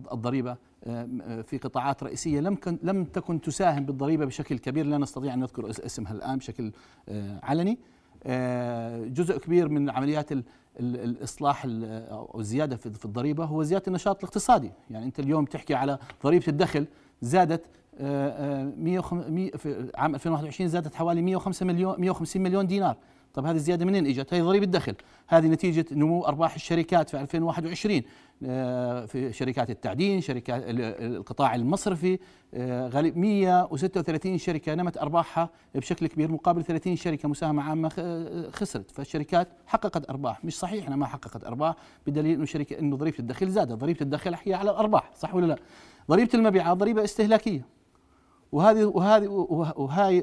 آه، في قطاعات رئيسية لم لم تكن تساهم بالضريبة بشكل كبير لا نستطيع أن نذكر اس- اسمها الآن بشكل آه، علني. آه، جزء كبير من عمليات ال- ال- الإصلاح ال- أو الزيادة في الضريبة هو زيادة النشاط الاقتصادي، يعني أنت اليوم تحكي على ضريبة الدخل زادت آه، آه، 105 مية- في عام 2021 زادت حوالي 105 مليون 150 مليون دينار. طب هذه الزياده منين إجت؟ هي ضريبة الدخل، هذه نتيجة نمو أرباح الشركات في 2021 آه، في شركات التعدين، شركات ال- ال- القطاع المصرفي. آه، غالب 136 شركة نمت أرباحها بشكل كبير مقابل 30 شركة مساهمة عامة خ- خسرت، فالشركات حققت أرباح، مش صحيح إنها ما حققت أرباح بدليل إنه شركه إنه ضريبة الدخل زادت، ضريبة الدخل هي على الأرباح، صح ولا لا؟ ضريبة المبيعات ضريبة استهلاكية. وهذه وهذه وه- وهاي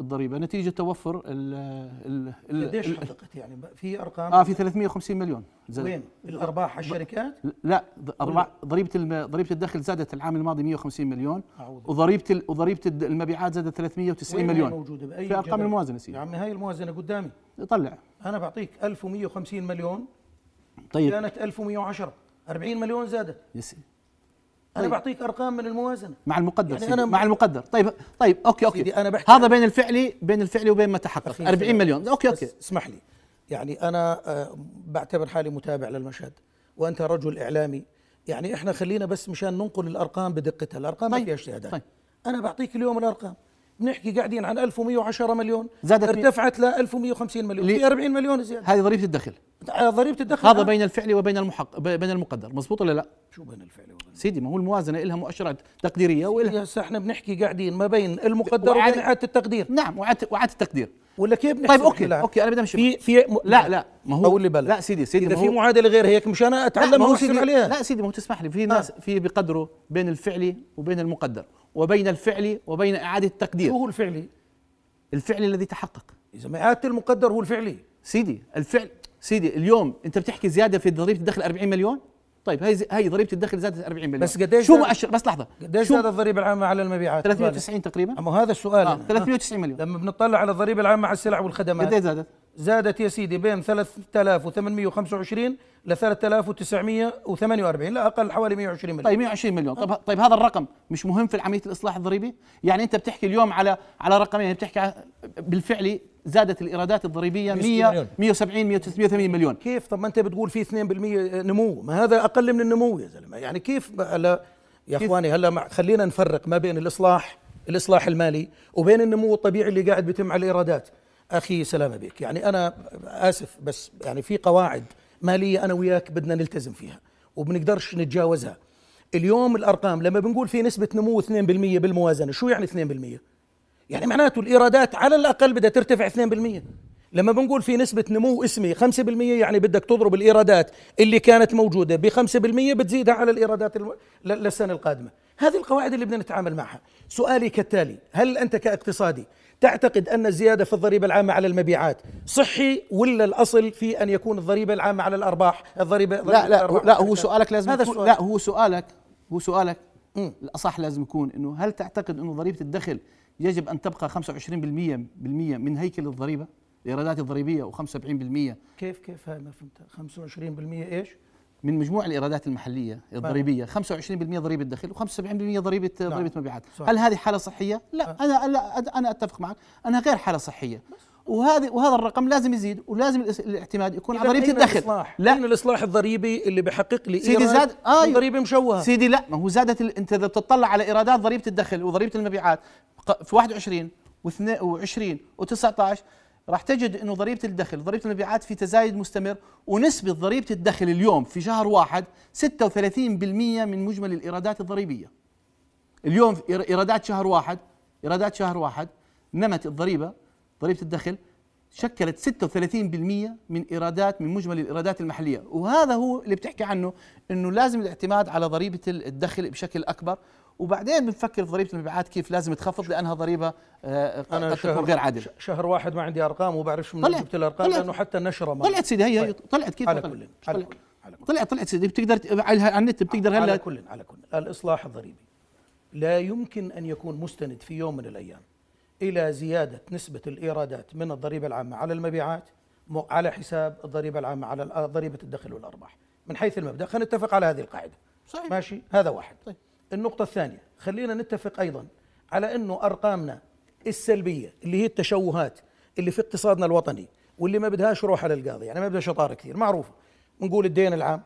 الضريبة نتيجة توفر ال ال قديش حققت يعني؟ في أرقام؟ آه في 350 مليون زاد. وين؟ الأرباح على الشركات؟ لا ضريبة ضريبة الدخل زادت العام الماضي 150 مليون. وضريبة وضريبة المبيعات زادت 390 وين مليون. موجودة؟ بأي في أرقام؟ الموازنة يا سيدي عمي هاي الموازنة قدامي. طلع. أنا بعطيك 1150 مليون. طيب. كانت 1110 40 مليون زادت. يا سيدي. أنا طيب. بعطيك أرقام من الموازنة. مع المقدر يعني أنا- مع المقدر. طيب طيب okay okay. أنا بحكي هذا بين الفعلي بين الفعلي وبين ما تحقق. أخي 40 سلام. مليون. okay okay. اسمح لي. يعني أنا آه، بعتبر حالي متابع للمشهد. وأنت رجل إعلامي. يعني إحنا خلينا بس مشان ننقل الأرقام بدقتها. الأرقام ما طيب. فيها اجتهادات. طيب. أنا بعطيك اليوم الأرقام. بنحكي قاعدين عن 1110 مليون زادت ارتفعت ل 1150 مليون. لي- في 40 مليون زيادة. هذه ضريبه الدخل. آه، ضريبه الدخل هذا آه. بين الفعلي وبين المحقق بين المقدر. مزبوط ولا لا؟ شو بين الفعل وبين سيدي ما هو الموازنة لها مؤشرات تقديرية والها هسه إحنا بنحكي قاعدين ما بين المقدر وعاد- وبين إعادة التقدير. نعم وعدت التقدير. ولا كيف بنحسب طيب okay؟ okay أنا بدي أمشي. في في م... لا لا ما هو أقول لي بلا لا سيدي سيدي إذا في معادلة غير هيك مشان لا أتعلم ما هو واحسب سيدي عليها. لا سيدي ما هو تسمح لي. في ناس في بقدروا بين الفعلي وبين المقدر. وبين الفعلي وبين إعادة التقدير. شو هو الفعلي؟ الفعلي الذي تحقق. إذا ما إعادة المقدر هو الفعلي سيدي الفعل سيدي اليوم أنت بتحكي زيادة في ضريبة الدخل 40 مليون؟ طيب هي هي ضريبة الدخل زادت 40 مليون. بس قديش شو مؤشر؟ بس لحظة. قديش زادت الضريبة العامة على المبيعات؟ 390 تقريبا. أما هذا السؤال. أنا. 390 مليون. لما بنطلع على الضريبة العامة على السلع والخدمات. قد إيه زادت؟ زادت يا سيدي بين 3825 ل 3948 لا أقل حوالي 120 مليون. طيب 120 مليون. طيب طيب هذا الرقم مش مهم في عمليه الإصلاح الضريبي؟ يعني أنت بتحكي اليوم على على رقمين بتحكي ع- بالفعل زادت الإيرادات الضريبية 160 100 مليون. 170 180 مليون. كيف؟ طب ما أنت بتقول في 2% نمو ما هذا أقل من النمو يا زلمة. يعني كيف هلا يا؟ إخواني هلا خلينا نفرق ما بين الإصلاح الإصلاح المالي وبين النمو الطبيعي اللي قاعد بيتم على الإيرادات. أخي سلامه بك يعني أنا آسف بس يعني في قواعد مالية أنا وياك بدنا نلتزم فيها وبنقدرش نتجاوزها. اليوم الأرقام لما بنقول في نسبة نمو 2% بالموازنة شو يعني 2% يعني معناته الإيرادات على الأقل بدها ترتفع 2% لما بنقول في نسبة نمو اسمي 5% يعني بدك تضرب الإيرادات اللي كانت موجودة ب 5% بتزيدها على. ل- للسنة القادمة. هذه القواعد اللي بدنا نتعامل معها. سؤالي كالتالي هل أنت كاقتصادي تعتقد أن الزيادة في الضريبة العامة على المبيعات صحي ولا الأصل في أن يكون الضريبة العامة على الأرباح؟ الضريبة لا ضريبة لا الأرباح لا هو سؤالك لازم هذا يكون السؤال. لا هو سؤالك هو سؤالك مم. الأصح لازم يكون إنه هل تعتقد إنه ضريبة الدخل يجب أن تبقى 25% بالمية من هيكل الضريبة؟ الإيرادات الضريبية و75% كيف كيف هاي ما فهمتها 25% إيش؟ من مجموع الإيرادات المحلية الضريبية 25% ضريبة دخل و75% ضريبة ضريبة مبيعات. صح. هل هذه حالة صحية؟ لا أنا لا أنا أتفق معك أنها غير حالة صحية. وهذه وهذا الرقم لازم يزيد ولازم الاعتماد يكون على ضريبة الدخل. الإصلاح؟ لا. أين الإصلاح الضريبي اللي بحقق لي سيدي زاد آه ضريبة مشوهة. سيدي لا ما هو زادت ال... أنت إذا بتطلع على إيرادات ضريبة الدخل وضريبة المبيعات في 21 و22 و19 راح تجد إنه ضريبة الدخل ضريبة المبيعات في تزايد مستمر ونسبة ضريبة الدخل اليوم في شهر واحد 36% من مجمل الإيرادات الضريبية. اليوم إيرادات شهر واحد إيرادات شهر واحد نمت الضريبة ضريبة الدخل شكلت 36% من إيرادات من مجمل الإيرادات المحلية. وهذا هو اللي بتحكي عنه إنه لازم الاعتماد على ضريبة الدخل بشكل أكبر. وبعدين بنفكر في ضريبة المبيعات كيف لازم تخفض لأنها ضريبة آه، قد أنا قد تكون غير عادلة. شهر واحد ما عندي أرقام وبعرفش من جبت الأرقام طلعت- لأنه حتى النشرة ما طلعت سيدي هي طيب. طلعت كيف؟ على طلعت؟ كل على طلعت. كل على طلعت طلعت سيدي. بتقدر على على النت بتقدر على هلا كل على كل. الإصلاح الضريبي لا يمكن أن يكون مستند في يوم من الأيام إلى زيادة نسبة الإيرادات من الضريبة العامة على المبيعات على حساب الضريبة العامة على ضريبة الدخل والأرباح. من حيث المبدأ خلينا نتفق على هذه القاعدة. صحيح. ماشي؟ هذا واحد. طيب. النقطة الثانية خلينا نتفق أيضا على إنه أرقامنا السلبية اللي هي التشوهات اللي في اقتصادنا الوطني واللي ما بدهاش روح على القاضي يعني ما بدها شطارة كثير معروفة. بنقول الدين العام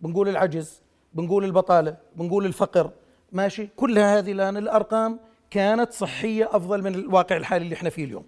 بنقول العجز بنقول البطالة بنقول الفقر ماشي؟ كلها هذه الآن الأرقام كانت صحية أفضل من الواقع الحالي اللي إحنا فيه اليوم.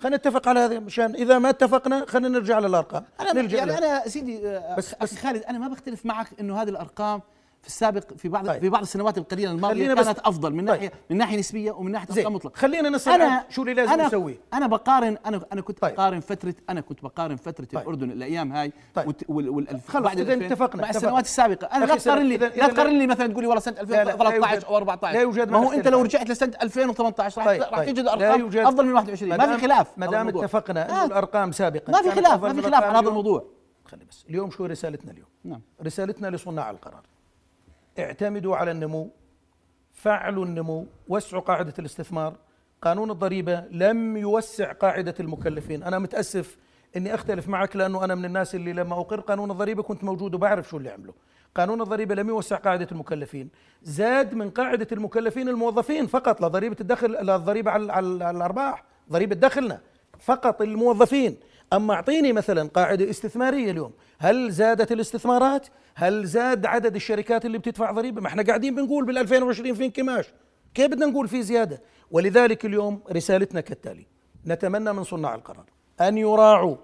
خلينا نتفق على هذا مشان إذا ما اتفقنا خلينا نرجع للأرقام. أنا نلجأ يعني لها. أنا سيدي بس بس خالد أنا ما بختلف معك إنه هذه الأرقام في السابق في بعض طيب. في بعض السنوات القليلة الماضية خلينا بس- كانت أفضل من طيب. ناحية من ناحية نسبية ومن ناحية ارقام مطلقه خلينا نصل أنا شو اللي لازم أنا نسويه أنا بقارن أنا أنا كنت طيب. بقارن فترة أنا كنت بقارن فترة طيب. الأردن الأيام هاي طيب. وال وال خلص، 2000 اتفقنا- مع. السنوات السابقة أنا لا تقارن لي لا تقارن لي مثلا تقول لي والله سنة لا، لا 2013 يوجد- أو 14 لا يوجد ما هو أنت لو. رجعت لسنة 2018 راح طيب طيب. تجد ارقام أفضل من 21 ما في دام- خلاف ما دام. اتفقنا إنه آه. الأرقام سابقا ما في كانت خلاف ما في خلاف على هذا. الموضوع خلي بس اليوم شو رسالتنا اليوم نعم رسالتنا لصناع القرار اعتمدوا على النمو فعلوا النمو وسعوا قاعدة الاستثمار. قانون الضريبة لم يوسع قاعدة المكلفين. أنا متأسف أني أختلف معك لأنه أنا من الناس اللي لما أقر قانون الضريبة كنت موجود وبعرف شو اللي عمله. قانون الضريبة لم يوسع قاعدة المكلفين. زاد من قاعدة المكلفين الموظفين فقط لا ضريبة الدخل على, على الأرباح ضريبة دخلنا فقط الموظفين. أما أعطيني مثلا قاعدة استثمارية اليوم هل زادت الاستثمارات؟ هل زاد عدد الشركات اللي بتدفع ضريبة؟ ما إحنا قاعدين بنقول بال 2020 في انكماش كيف بدنا نقول في زيادة؟ ولذلك اليوم رسالتنا كالتالي نتمنى من صناع القرار أن يراعوا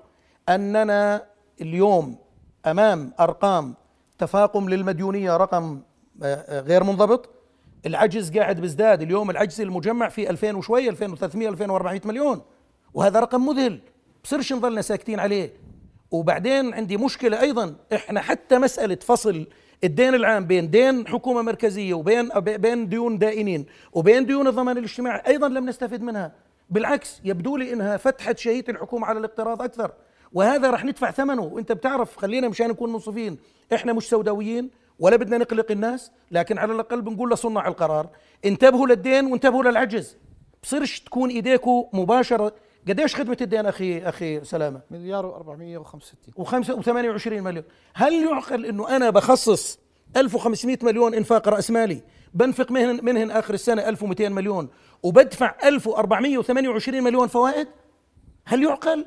أننا اليوم أمام أرقام تفاقم للمديونية رقم آه، آه، غير منضبط العجز قاعد بيزداد اليوم العجز المجمع في 2000 وشوي 2300 2400 مليون وهذا رقم مذهل بصيرش نضلنا ساكتين عليه. وبعدين عندي مشكلة أيضا إحنا حتى مسألة فصل الدين العام بين دين حكومة مركزية وبين بين ديون دائنين وبين ديون الضمان الاجتماعي أيضا لم نستفد منها. بالعكس يبدو لي إنها فتحت شهية الحكومة على الاقتراض أكثر. وهذا رح ندفع ثمنه. وأنت بتعرف خلينا مشان نكون منصفين إحنا مش سوداويين ولا بدنا نقلق الناس لكن على الأقل بنقول لصناع القرار. انتبهوا للدين وانتبهوا للعجز. بصيرش تكون ايديكم مباشرة قديش خدمة الدين أخي أخي سلامة؟ مليار و465 وخمسة و28 مليون. هل يعقل إنه أنا بخصص 1500 مليون إنفاق رأس مالي بنفق منهن منهن آخر السنة 1200 مليون وبدفع 1428 مليون فوائد؟ هل يعقل؟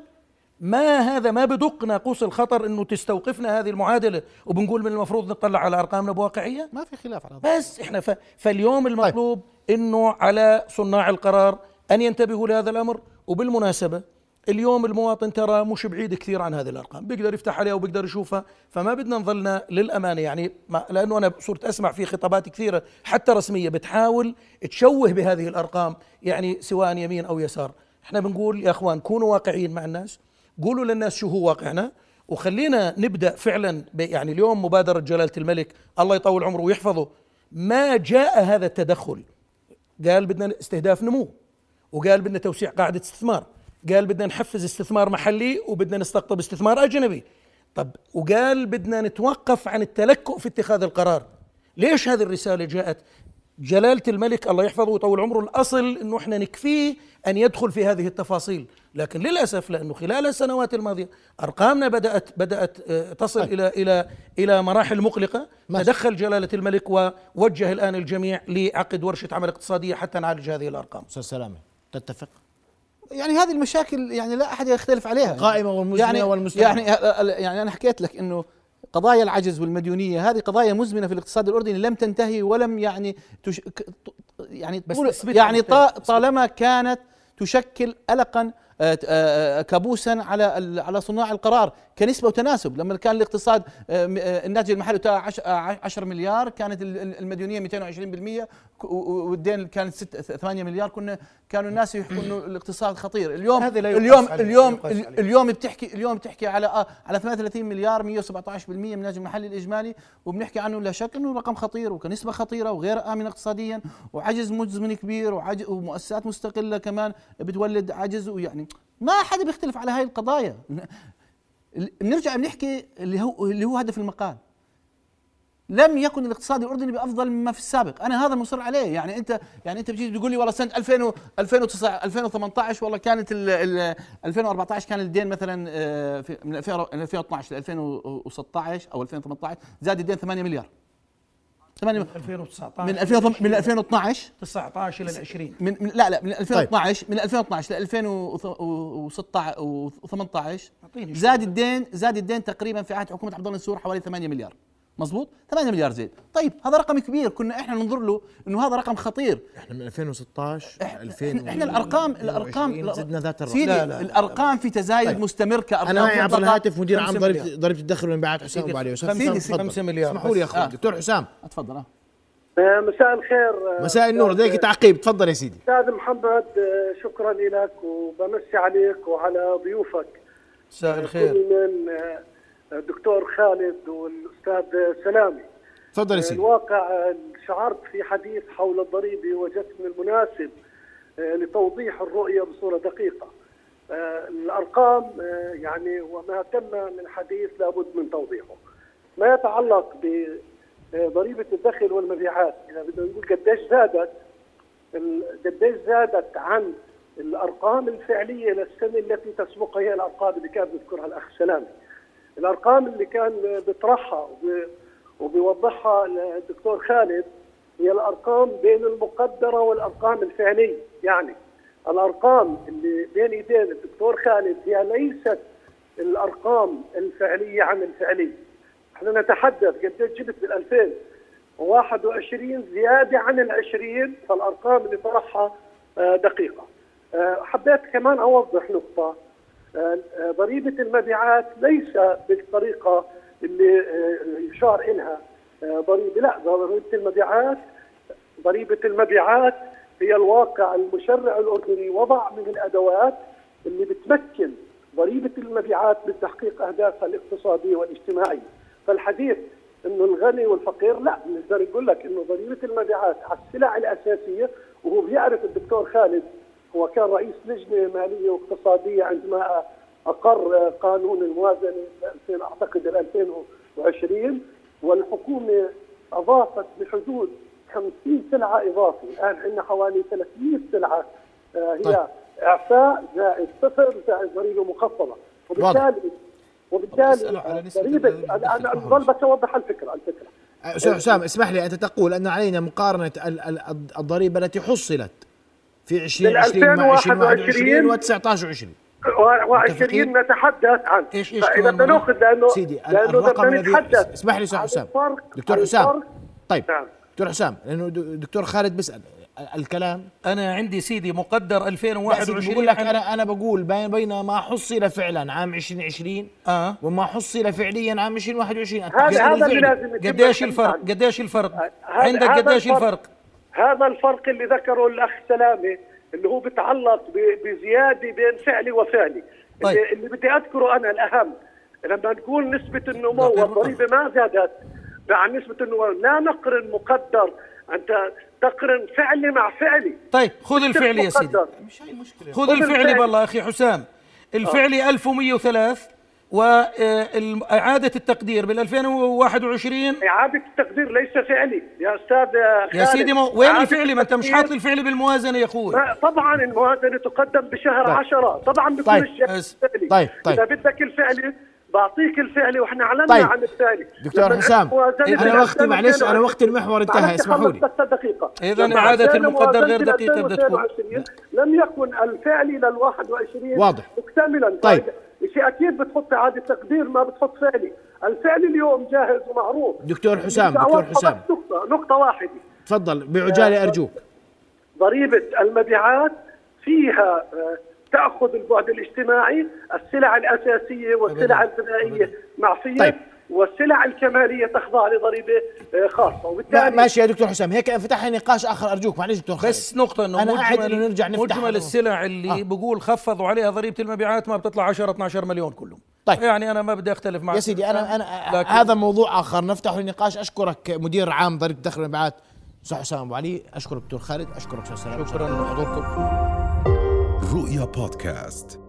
ما هذا ما بدق ناقوس الخطر إنه تستوقفنا هذه المعادلة وبنقول من المفروض نطلع على أرقامنا بواقعية؟ ما في خلاف على هذا. بس إحنا ف... فاليوم المطلوب إنه على صناع القرار أن ينتبهوا لهذا الأمر. وبالمناسبة اليوم المواطن ترى مش بعيد كثير عن هذه الأرقام. بيقدر يفتح عليها وبيقدر يشوفها. فما بدنا نظلنا للأمانة يعني ما لأنه أنا صرت أسمع في خطابات كثيرة حتى رسمية بتحاول تشوه بهذه الأرقام يعني سواء يمين أو يسار. إحنا بنقول يا أخوان كونوا واقعيين مع الناس قولوا للناس شو هو واقعنا. وخلينا نبدأ فعلا يعني اليوم مبادرة جلالة الملك الله يطول عمره ويحفظه. ما جاء هذا التدخل؟ قال بدنا استهداف نمو. وقال بدنا توسيع قاعدة استثمار. قال بدنا نحفز استثمار محلي وبدنا نستقطب استثمار أجنبي. طب وقال بدنا نتوقف عن التلكؤ في اتخاذ القرار. ليش هذه الرسالة جاءت؟ جلالة الملك الله يحفظه ويطول عمره الأصل أنه إحنا نكفيه أن يدخل في هذه التفاصيل. لكن للأسف لأنه خلال السنوات الماضية أرقامنا بدأت بدأت آه، تصل إلى إلى إلى مراحل مقلقة. ماشي. تدخل جلالة الملك ووجه الآن الجميع لعقد ورشة عمل اقتصادية حتى نعالج هذه الأرقام. أستاذ سلامة. تتفق يعني هذه المشاكل يعني لا أحد يختلف عليها قائمة والمزمنة يعني والمستمرة. يعني يعني أنا حكيت لك إنه قضايا العجز والمديونية هذه قضايا مزمنة في الاقتصاد الأردني لم تنتهي ولم يعني تش يعني بس يعني. طالما كانت تشكل قلقا كابوسا على على صناع القرار. كنسبة وتناسب. لما كان الاقتصاد آه، آه، الناتج المحلي بتاعه 10 مليار كانت ال- ال- المديونية 220% ك- و- و- والدين كانت 6 8 مليار. كنا كانوا الناس يحكوا إنه الاقتصاد خطير. اليوم هذا لا اليوم اليوم. اليوم بتحكي اليوم بتحكي على آه على 38 مليار 117% من الناتج المحلي الإجمالي. وبنحكي عنه لا شك إنه رقم خطير وكنسبة خطيرة وغير امن اقتصاديا. وعجز مزمن كبير وعجز ومؤسسات مستقلة كمان بتولد عجز. ويعني ما حدا بيختلف على هاي القضايا. بنرجع بنحكي اللي هو اللي هو هدف المقال. لم يكن الاقتصاد الأردني بأفضل مما في السابق. أنا هذا مصر عليه. يعني انت يعني أنت بتيجي بتقول لي والله سنة 2000 و 2009 2018 والله كانت ال ال 2014 كان الدين مثلا آه، في من 2000 من 2012 ل 2016 أو 2018 زاد الدين 8 مليار. 8 2019 من 2000 من 2012 19 إلى 20 من, من لا لا من 2012 من 2012 ل 2016 و18 أعطيني زاد الدين زاد الدين تقريبا في عهد حكومة عبد الله النسور حوالي 8 مليار. مزبوط 8 مليار زيد طيب هذا رقم كبير كنا إحنا ننظر له إنه هذا رقم خطير إحنا من 2016 إحنا, 2000 إحنا الارقام الارقام زدنا ذات الرقم سيدي لا، لا، لا. الأرقام في تزايد طيب. مستمر كأرقام أنا معي عبر. الهاتف مدير عام ضريبه التدخل والمبيعات حسام ابو علي تفضل. خمسة مليار اسمحوا لي يا. أخوي. دكتور حسام اتفضل آه. آه، مساء الخير آه، مساء النور لديك تعقيب تفضل يا سيدي أستاذ محمد شكرا لك وبمسي عليك وعلى ضيوفك مساء الخير كل من الدكتور خالد والأستاذ سلامي. تفضل يا سيدي. الواقع آه، شعرت في حديث حول الضريبه وجدت من المناسب آه، لتوضيح الرؤية بصورة دقيقة. آه، الأرقام آه، يعني وما تم من حديث لابد من توضيحه. ما يتعلق بضريبة الدخل والمبيعات إذا بدنا نقول قديش زادت قديش زادت عن الأرقام الفعلية للسنة التي تسبقها هي الأرقام اللي كان بيذكرها الأخ سلامي. الأرقام اللي كان بيطرحها وب- وبيوضحها الدكتور خالد هي الأرقام بين المقدرة والأرقام الفعلية، يعني الأرقام اللي بين إيدين الدكتور خالد هي ليست الأرقام الفعلية عن الفعلية. إحنا نتحدث قديش جبت بال 2021 زيادة عن ال 20 فالأرقام اللي طرحها آه، دقيقة. آه، حبيت كمان أوضح نقطة ضريبة المبيعات ليس بالطريقة اللي آه، يشار إلها. آه، ضريبة لا ضريبة المبيعات ضريبة المبيعات هي الواقع المشرع الأردني وضع من الأدوات اللي بتمكن ضريبة المبيعات من تحقيق أهدافها الاقتصادية والاجتماعية. فالحديث إنه الغني والفقير لا نقدر نقول لك إنه ضريبة المبيعات على السلع الأساسية وهو بيعرف الدكتور خالد هو كان رئيس لجنة مالية واقتصادية عندما أقر قانون الموازنة 2000 أعتقد ال 2020 والحكومة أضافت بحدود 50 سلعة إضافي الآن عندنا حوالي 300 سلعة آه، هي طيب. إعفاء زائد صفر زائد ضريبة مخفضة وبالتالي وبالتالي ضريبه. أنا بضل بس اوضح الفكرة الفكرة أستاذ حسام اسمح لي أنت تقول أن علينا مقارنة ال- ال- الضريبة التي حصلت في 2020 مع 2021 و 19 و20 متفقين؟ و20 نتحدث عن إيش- إيش فإذا كمان بدنا مرة؟ نأخذ لأنه سيدي لأنه الرقم الذي اسمح لي أستاذ حسام دكتور حسام. طيب نعم. دكتور حسام لأنه د- دكتور خالد بيسأل ال- الكلام أنا عندي سيدي مقدر لا سيدي 2021 بقول لك أنا أنا بقول بين بين ما حصل فعلا عام 2020 آه وما حصل فعليا عام 2021 هذا هذا اللي. لازم قديش الفرق. قديش الفرق عندك قديش الفرق هذا الفرق اللي ذكره الأخ سلامة اللي هو بيتعلق ب- بزيادة بين فعلي وفعلي طيب. اللي, بدي أذكره أنا الأهم لما نقول نسبة النمو. والضريبه ما زادت عن نسبة النمو لا نقرن مقدر أنت تقرن فعلي مع فعلي طيب خذ الفعلي يا سيدي مقدر. خذ الفعلي الفعلي. بالله أخي حسام الفعلي 1103 وإعادة التقدير بال 2021 إعادة التقدير ليس فعلي يا أستاذ يا خالد. سيدي مو وين إعادة الفعلي ما أنت مش حاط الفعلي بالموازنة يا أخوي ما- طبعا الموازنة تقدم بشهر طيب. 10 طبعا بيكون طيب. الشيء. الفعلي طيب. طيب. إذا بدك الفعلي بعطيك الفعلي وإحنا أعلنا طيب. عن الفعلي دكتور حسام الموازنة أنا وقتي معلش أنا 2022 وقت المحور انتهى اسمحوا لي إذا لما إعادة عشان المقدر غير دقيقة بدها تكون. 2022 لم يكن الفعلي لل 21 واضح. مكتملا طيب. شيء أكيد بتحط إعادة تقدير ما بتحط فعلي. الفعلي اليوم جاهز ومعروف. دكتور حسام دكتور حسام. نقطة نقطة واحدة. تفضل بعجالة أرجوك. ضريبة المبيعات فيها آه، تأخذ البعد الاجتماعي السلع الأساسية والسلع الغذائية معفيه طيب. والسلع الكمالية تخضع لضريبة آه، خاصة. لا وبالتالي ماشي يا دكتور حسام. هيك فتحنا نقاش آخر. أرجوك معلش دكتور خالد. بس نقطة إنه أنا قاعد مجمل إنه نرجع نفتح مجمل. السلع اللي آه. بقول خفضوا عليها ضريبة المبيعات ما بتطلع 10 12 مليون كلهم. طيب. يعني أنا ما بدي أختلف معك. يا سيدي أنا أنا لكن- هذا موضوع آخر. نفتح النقاش. أشكرك مدير عام ضريبة الدخل والمبيعات أستاذ حسام أبو علي. أشكرك دكتور خالد. أشكرك أستاذ سلام. شكرا لحضوركم. رؤيا بودكاست.